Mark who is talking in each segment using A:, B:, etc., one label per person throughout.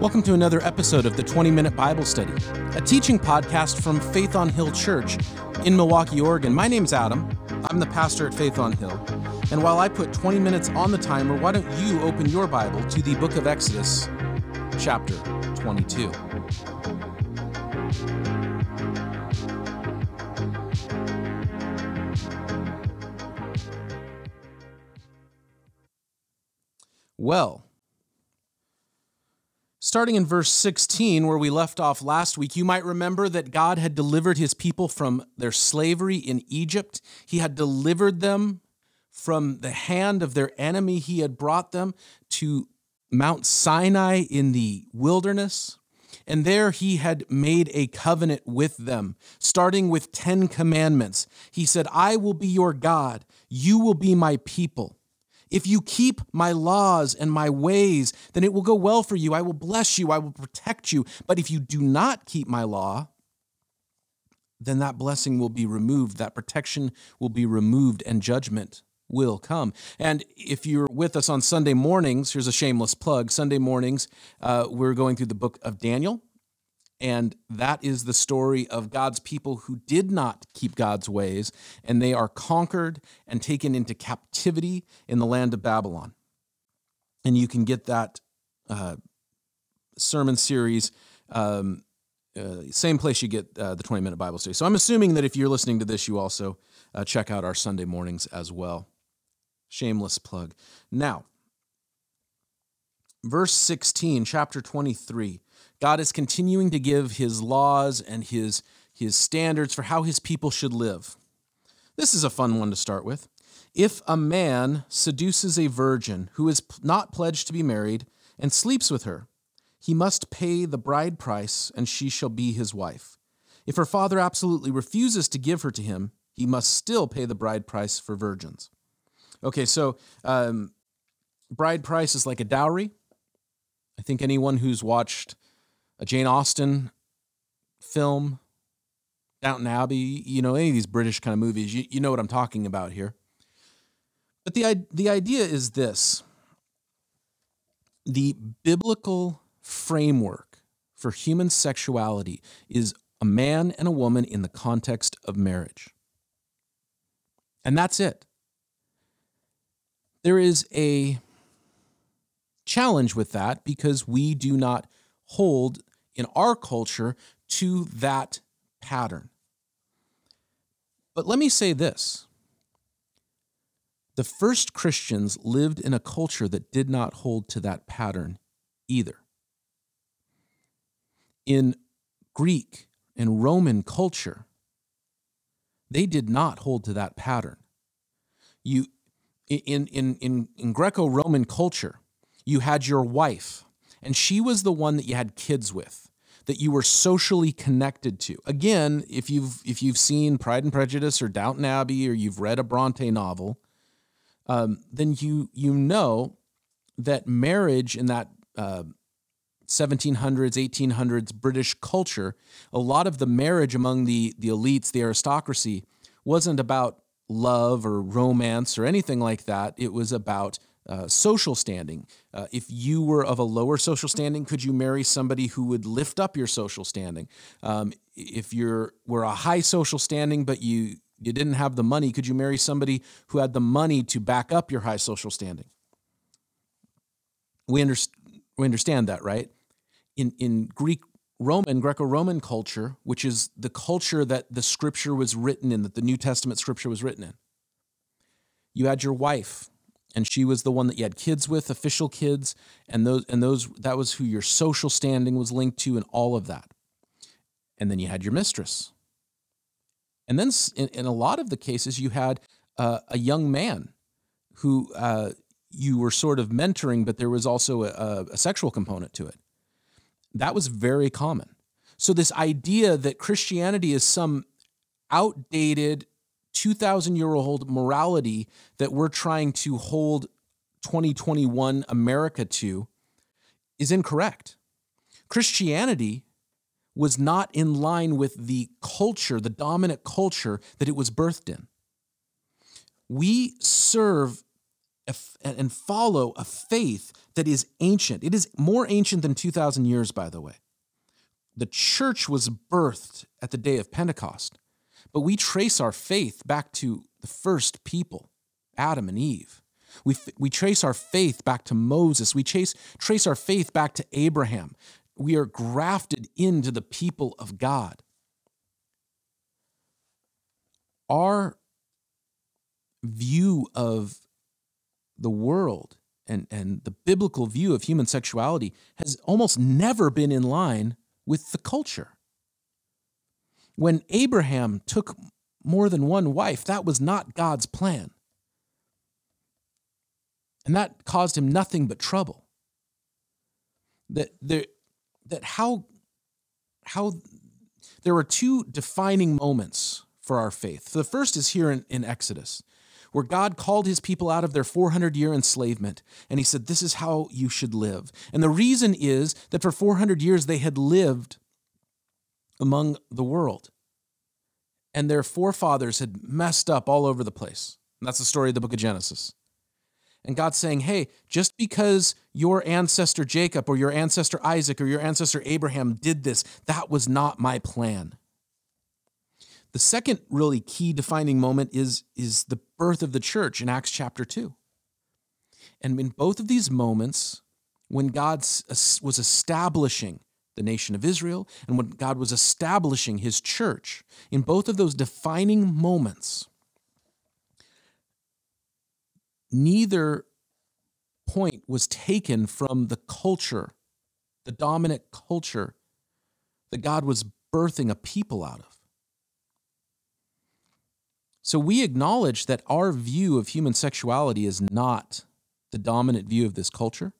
A: Welcome to another episode of the 20 Minute Bible Study, a teaching podcast from Faith on Hill Church in Milwaukie, Oregon. My name's Adam. I'm the pastor at Faith on Hill. And while I put 20 minutes on the timer, why don't you open your Bible to the book of Exodus, chapter 22. Well, Starting in verse 16, where we left off last week, you might remember that God had delivered his people from their slavery in Egypt. He had delivered them from the hand of their enemy. He had brought them to Mount Sinai in the wilderness. And there he had made a covenant with them, starting with 10 commandments. He said, I will be your God, you will be my people. If you keep my laws and my ways, then it will go well for you. I will bless you. I will protect you. But if you do not keep my law, then that blessing will be removed, that protection will be removed, and judgment will come. And if you're with us on Sunday mornings, here's a shameless plug Sunday mornings, uh, we're going through the book of Daniel. And that is the story of God's people who did not keep God's ways, and they are conquered and taken into captivity in the land of Babylon. And you can get that uh, sermon series, um, uh, same place you get uh, the 20 minute Bible study. So I'm assuming that if you're listening to this, you also uh, check out our Sunday mornings as well. Shameless plug. Now, verse 16, chapter 23. God is continuing to give his laws and his, his standards for how his people should live. This is a fun one to start with. If a man seduces a virgin who is not pledged to be married and sleeps with her, he must pay the bride price and she shall be his wife. If her father absolutely refuses to give her to him, he must still pay the bride price for virgins. Okay, so um, bride price is like a dowry. I think anyone who's watched a Jane Austen film, Downton Abbey, you know, any of these British kind of movies, you, you know what I'm talking about here. But the, the idea is this the biblical framework for human sexuality is a man and a woman in the context of marriage. And that's it. There is a challenge with that because we do not hold in our culture to that pattern. But let me say this the first Christians lived in a culture that did not hold to that pattern either. In Greek and Roman culture, they did not hold to that pattern. You, in, in, in, in Greco Roman culture, you had your wife and she was the one that you had kids with that you were socially connected to. Again, if you've if you've seen Pride and Prejudice or Downton Abbey or you've read a Bronte novel, um, then you you know that marriage in that uh, 1700s 1800s British culture, a lot of the marriage among the the elites, the aristocracy, wasn't about love or romance or anything like that. It was about uh, social standing. Uh, if you were of a lower social standing, could you marry somebody who would lift up your social standing? Um, if you were a high social standing, but you you didn't have the money, could you marry somebody who had the money to back up your high social standing? We, under, we understand that, right? In in Greek Roman, Greco Roman culture, which is the culture that the scripture was written in, that the New Testament scripture was written in, you had your wife and she was the one that you had kids with, official kids, and those and those that was who your social standing was linked to, and all of that. And then you had your mistress. And then in, in a lot of the cases, you had uh, a young man who uh, you were sort of mentoring, but there was also a, a sexual component to it. That was very common. So, this idea that Christianity is some outdated 2,000 year old morality that we're trying to hold 2021 America to is incorrect. Christianity was not in line with the culture, the dominant culture that it was birthed in. We serve and follow a faith that is ancient. It is more ancient than 2,000 years, by the way. The church was birthed at the day of Pentecost, but we trace our faith back to the first people, Adam and Eve. We, we trace our faith back to Moses. We trace, trace our faith back to Abraham. We are grafted into the people of God. Our view of the world and, and the biblical view of human sexuality has almost never been in line with the culture. When Abraham took more than one wife, that was not God's plan. And that caused him nothing but trouble. That there that how how there are two defining moments for our faith. The first is here in, in Exodus where God called his people out of their 400 year enslavement. And he said, This is how you should live. And the reason is that for 400 years they had lived among the world. And their forefathers had messed up all over the place. And that's the story of the book of Genesis. And God's saying, hey, just because your ancestor Jacob or your ancestor Isaac or your ancestor Abraham did this, that was not my plan. The second really key defining moment is, is the birth of the church in Acts chapter 2. And in both of these moments, when God uh, was establishing the nation of Israel and when God was establishing his church, in both of those defining moments, neither point was taken from the culture, the dominant culture that God was birthing a people out of. So we acknowledge that our view of human sexuality is not the dominant view of this culture.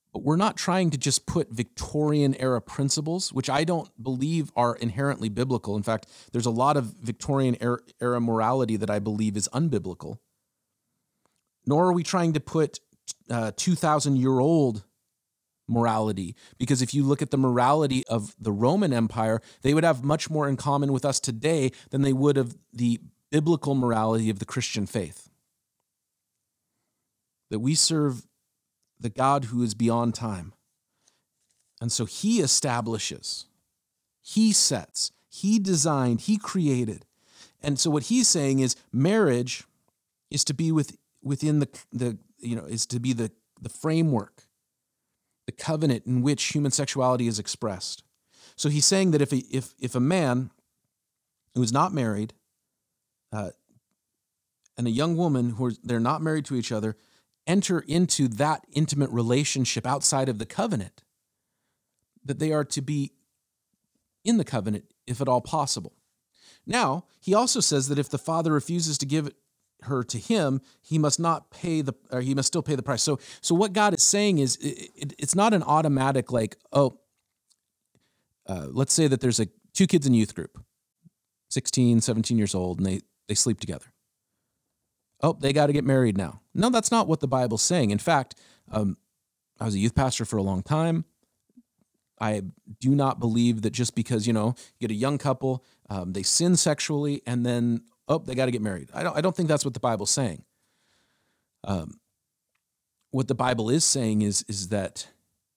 A: But we're not trying to just put Victorian era principles, which I don't believe are inherently biblical. In fact, there's a lot of Victorian era morality that I believe is unbiblical. Nor are we trying to put uh, 2,000 year old morality. Because if you look at the morality of the Roman Empire, they would have much more in common with us today than they would of the biblical morality of the Christian faith. That we serve the God who is beyond time. And so he establishes, he sets, he designed, he created. And so what he's saying is marriage is to be with, within the, the you know, is to be the, the framework the covenant in which human sexuality is expressed. So he's saying that if a, if, if a man who is not married uh, and a young woman who are, they're not married to each other enter into that intimate relationship outside of the covenant, that they are to be in the covenant if at all possible. Now, he also says that if the father refuses to give her to him, he must not pay the, or he must still pay the price. So, so what God is saying is, it, it, it's not an automatic like, oh, uh, let's say that there's a two kids in youth group, 16, 17 years old, and they they sleep together. Oh, they got to get married now. No, that's not what the Bible's saying. In fact, um, I was a youth pastor for a long time. I do not believe that just because you know you get a young couple, um, they sin sexually, and then oh, they got to get married. I don't, I don't think that's what the Bible's saying. Um, what the Bible is saying is, is that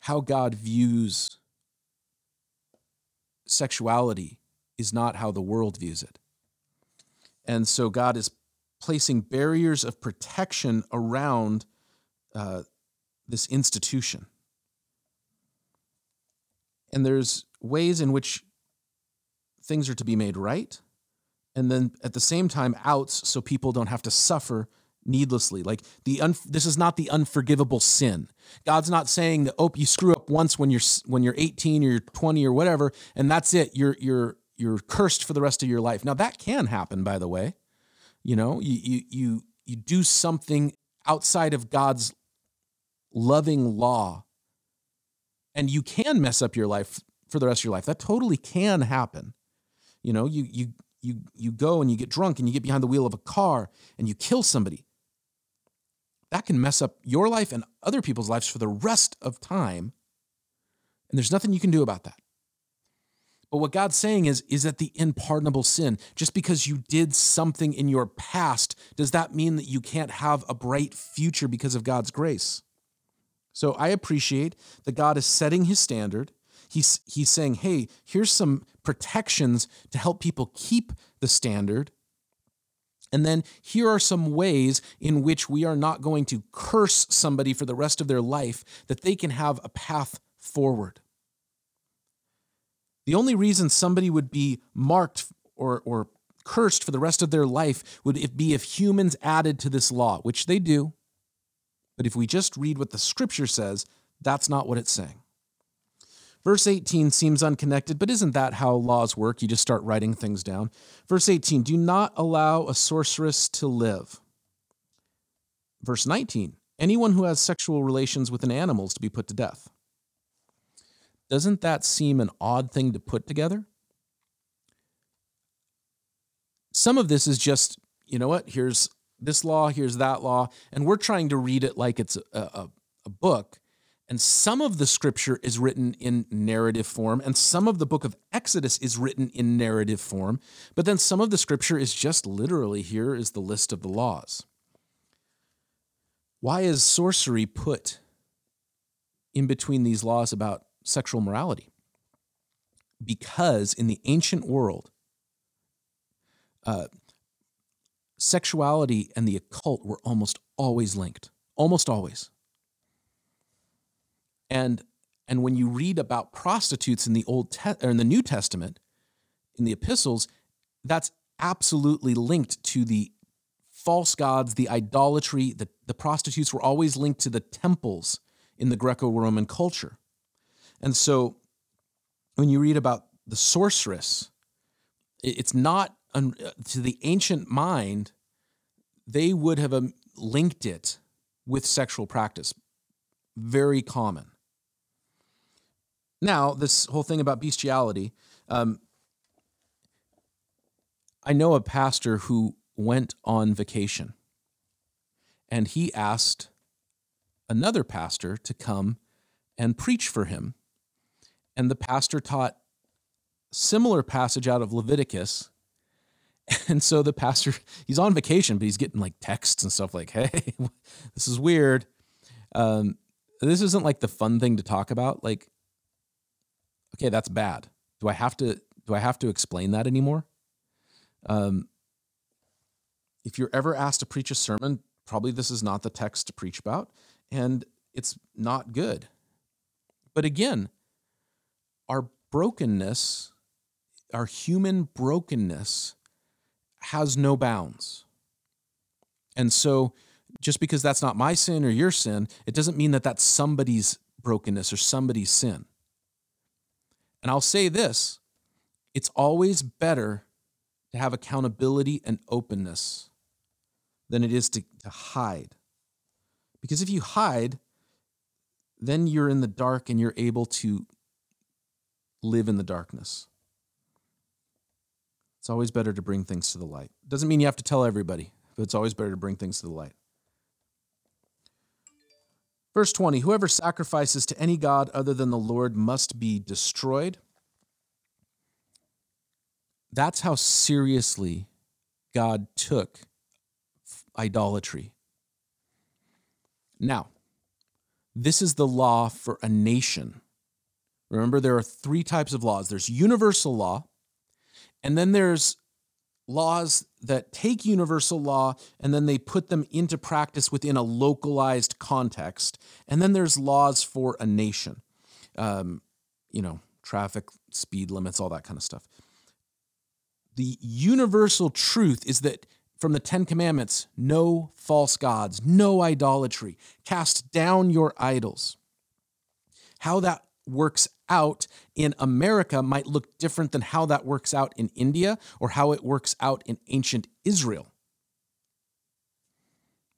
A: how God views sexuality is not how the world views it. And so God is placing barriers of protection around uh, this institution. And there's ways in which things are to be made right, and then at the same time outs so people don't have to suffer needlessly. Like the un- this is not the unforgivable sin. God's not saying that oh you screw up once when you're when you're 18 or you're 20 or whatever and that's it. You're you're you're cursed for the rest of your life. Now that can happen by the way. You know, you you you you do something outside of God's loving law and you can mess up your life for the rest of your life. That totally can happen. You know, you you you you go and you get drunk and you get behind the wheel of a car and you kill somebody that can mess up your life and other people's lives for the rest of time and there's nothing you can do about that But what God's saying is, is that the unpardonable sin, just because you did something in your past, does that mean that you can't have a bright future because of God's grace? So I appreciate that God is setting his standard. He's, he's saying, hey, here's some protections to help people keep the standard. And then here are some ways in which we are not going to curse somebody for the rest of their life, that they can have a path forward. The only reason somebody would be marked or, or cursed for the rest of their life would be if humans added to this law, which they do. But if we just read what the scripture says, that's not what it's saying. Verse 18 seems unconnected, but isn't that how laws work? You just start writing things down. Verse 18 do not allow a sorceress to live. Verse 19 anyone who has sexual relations with an animal is to be put to death. Doesn't that seem an odd thing to put together? Some of this is just, you know what, here's this law, here's that law, and we're trying to read it like it's a, a, a book. And some of the scripture is written in narrative form, and some of the book of Exodus is written in narrative form. But then some of the scripture is just literally here is the list of the laws. Why is sorcery put in between these laws about sexual morality. Because in the ancient world, uh, sexuality and the occult were almost always linked, almost always. And and when you read about prostitutes in the old Te- or in the New Testament, in the epistles, that's absolutely linked to the false gods, the idolatry. The, the prostitutes were always linked to the temples in the Greco-Roman culture. And so when you read about the sorceress, it's not to the ancient mind, they would have um, linked it with sexual practice. Very common. Now, this whole thing about bestiality, um, I know a pastor who went on vacation and he asked another pastor to come and preach for him and the pastor taught similar passage out of Leviticus. And so the pastor, he's on vacation, but he's getting like texts and stuff like, hey, this is weird. Um, this isn't like the fun thing to talk about. Like, okay, that's bad. Do I have to do I have to explain that anymore? Um, if you're ever asked to preach a sermon, probably this is not the text to preach about, and it's not good. But again, our brokenness, our human brokenness, has no bounds. And so, just because that's not my sin or your sin, it doesn't mean that that's somebody's brokenness or somebody's sin. And I'll say this it's always better to have accountability and openness than it is to, to hide. Because if you hide, then you're in the dark and you're able to live in the darkness. It's always better to bring things to the light. Doesn't mean you have to tell everybody, but it's always better to bring things to the light. Verse 20 Whoever sacrifices to any God other than the Lord must be destroyed. That's how seriously God took idolatry. Now, this is the law for a nation. Remember, there are three types of laws there's universal law, and then there's laws that take universal law and then they put them into practice within a localized context. And then there's laws for a nation, um, you know, traffic, speed limits, all that kind of stuff. The universal truth is that from the Ten Commandments no false gods, no idolatry, cast down your idols. How that works out in America might look different than how that works out in India or how it works out in ancient Israel.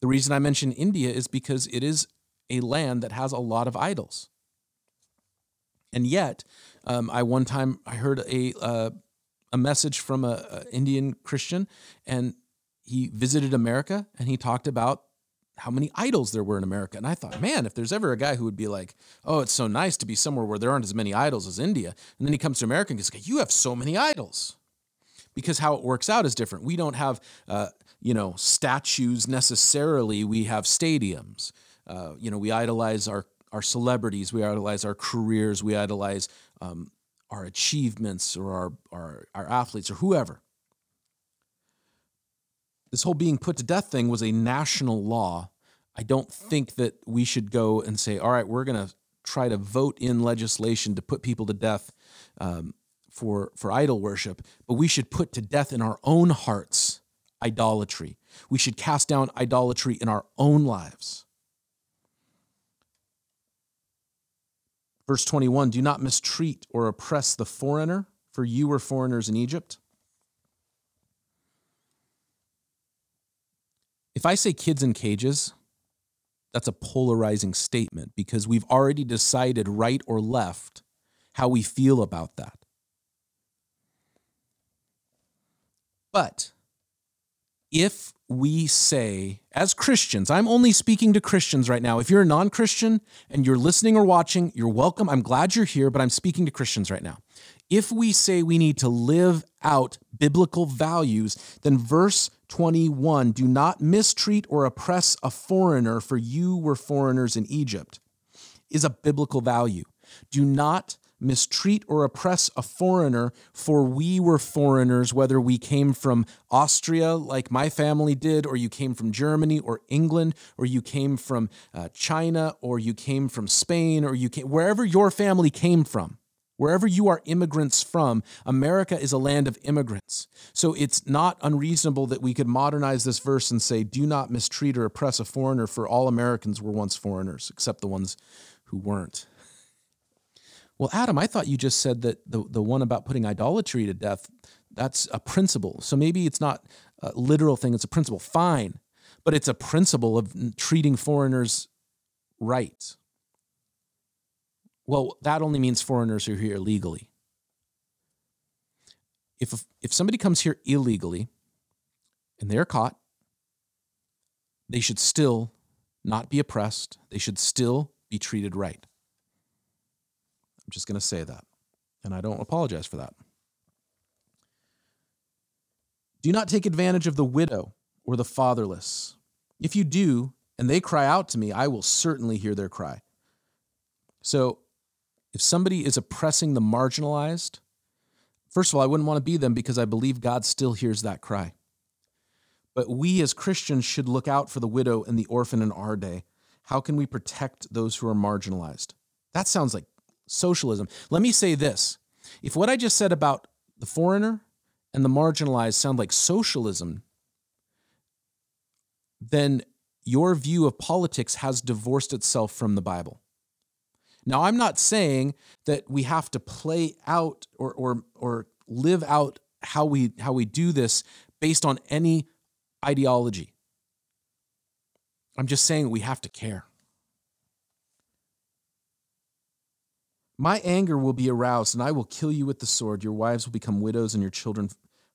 A: The reason I mention India is because it is a land that has a lot of idols. And yet, um, I one time I heard a uh, a message from a, a Indian Christian, and he visited America, and he talked about how many idols there were in America. And I thought, man, if there's ever a guy who would be like, oh, it's so nice to be somewhere where there aren't as many idols as India. And then he comes to America and goes, you have so many idols. Because how it works out is different. We don't have, uh, you know, statues necessarily. We have stadiums. Uh, you know, we idolize our, our celebrities. We idolize our careers. We idolize um, our achievements or our, our, our athletes or whoever this whole being put to death thing was a national law. I don't think that we should go and say, all right, we're going to try to vote in legislation to put people to death um, for, for idol worship, but we should put to death in our own hearts idolatry. We should cast down idolatry in our own lives. Verse 21 Do not mistreat or oppress the foreigner, for you were foreigners in Egypt. If I say kids in cages, that's a polarizing statement because we've already decided right or left how we feel about that. But if we say, as Christians, I'm only speaking to Christians right now. If you're a non Christian and you're listening or watching, you're welcome. I'm glad you're here, but I'm speaking to Christians right now. If we say we need to live out biblical values, then verse 21 Do not mistreat or oppress a foreigner, for you were foreigners in Egypt, is a biblical value. Do not mistreat or oppress a foreigner, for we were foreigners, whether we came from Austria, like my family did, or you came from Germany or England, or you came from uh, China, or you came from Spain, or you came wherever your family came from. Wherever you are immigrants from, America is a land of immigrants. So it's not unreasonable that we could modernize this verse and say, Do not mistreat or oppress a foreigner, for all Americans were once foreigners, except the ones who weren't. Well, Adam, I thought you just said that the, the one about putting idolatry to death, that's a principle. So maybe it's not a literal thing, it's a principle. Fine. But it's a principle of treating foreigners right. Well, that only means foreigners who are here legally. If, if somebody comes here illegally and they're caught, they should still not be oppressed. They should still be treated right. I'm just going to say that. And I don't apologize for that. Do not take advantage of the widow or the fatherless. If you do, and they cry out to me, I will certainly hear their cry. So if somebody is oppressing the marginalized, first of all, I wouldn't want to be them because I believe God still hears that cry. But we as Christians should look out for the widow and the orphan in our day. How can we protect those who are marginalized? That sounds like socialism. Let me say this if what I just said about the foreigner and the marginalized sound like socialism, then your view of politics has divorced itself from the Bible. Now, I'm not saying that we have to play out or, or, or live out how we, how we do this based on any ideology. I'm just saying we have to care. My anger will be aroused, and I will kill you with the sword. Your wives will become widows, and your children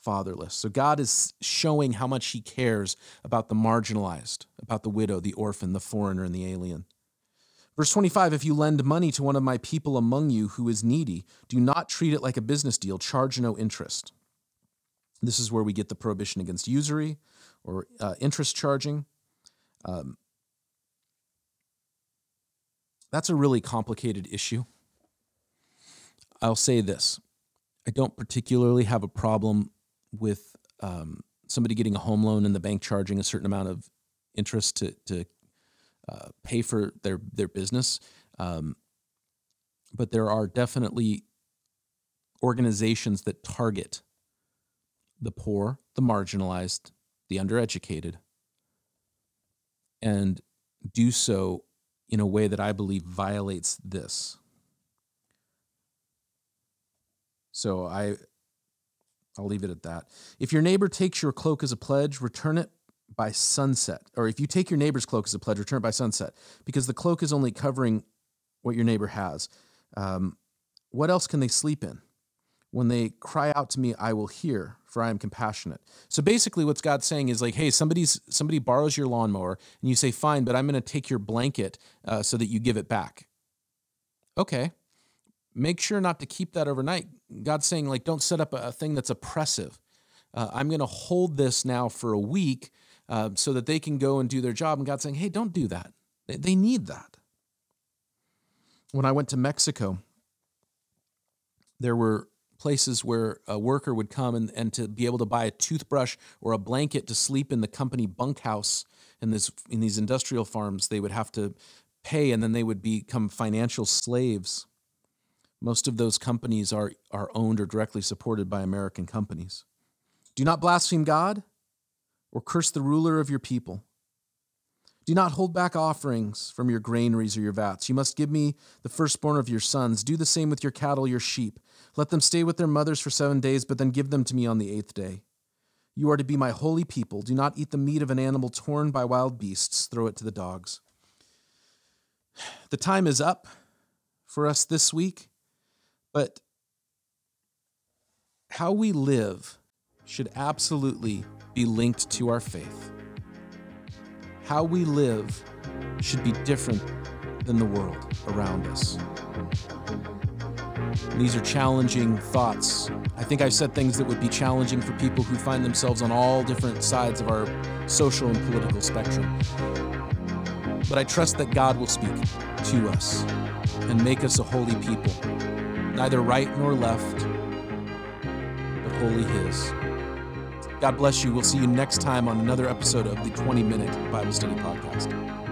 A: fatherless. So God is showing how much He cares about the marginalized, about the widow, the orphan, the foreigner, and the alien. Verse 25 If you lend money to one of my people among you who is needy, do not treat it like a business deal, charge no interest. This is where we get the prohibition against usury or uh, interest charging. Um, that's a really complicated issue. I'll say this I don't particularly have a problem with um, somebody getting a home loan and the bank charging a certain amount of interest to, to uh, pay for their their business. Um, but there are definitely organizations that target the poor, the marginalized, the undereducated, and do so in a way that I believe violates this. So I I'll leave it at that. If your neighbor takes your cloak as a pledge, return it by sunset. Or if you take your neighbor's cloak as a pledge, return it by sunset, because the cloak is only covering what your neighbor has. Um, what else can they sleep in? When they cry out to me, I will hear, for I am compassionate. So basically, what's God saying is like, hey, somebody's somebody borrows your lawnmower, and you say, fine, but I'm going to take your blanket uh, so that you give it back. Okay, make sure not to keep that overnight. God's saying like, don't set up a, thing that's oppressive. Uh, I'm going to hold this now for a week uh, so that they can go and do their job. And God's saying, hey, don't do that. They, they need that. When I went to Mexico, there were places where a worker would come and, and to be able to buy a toothbrush or a blanket to sleep in the company bunkhouse in this in these industrial farms they would have to pay and then they would become financial slaves most of those companies are are owned or directly supported by american companies do not blaspheme god or curse the ruler of your people do not hold back offerings from your granaries or your vats. You must give me the firstborn of your sons. Do the same with your cattle, your sheep. Let them stay with their mothers for seven days, but then give them to me on the eighth day. You are to be my holy people. Do not eat the meat of an animal torn by wild beasts. Throw it to the dogs. The time is up for us this week, but how we live should absolutely be linked to our faith how we live should be different than the world around us. These are challenging thoughts. I think I've said things that would be challenging for people who find themselves on all different sides of our social and political spectrum. But I trust that God will speak to us and make us a holy people, neither right nor left, but wholly His. God bless you. We'll see you next time on another episode of the 20 Minute Bible Study Podcast.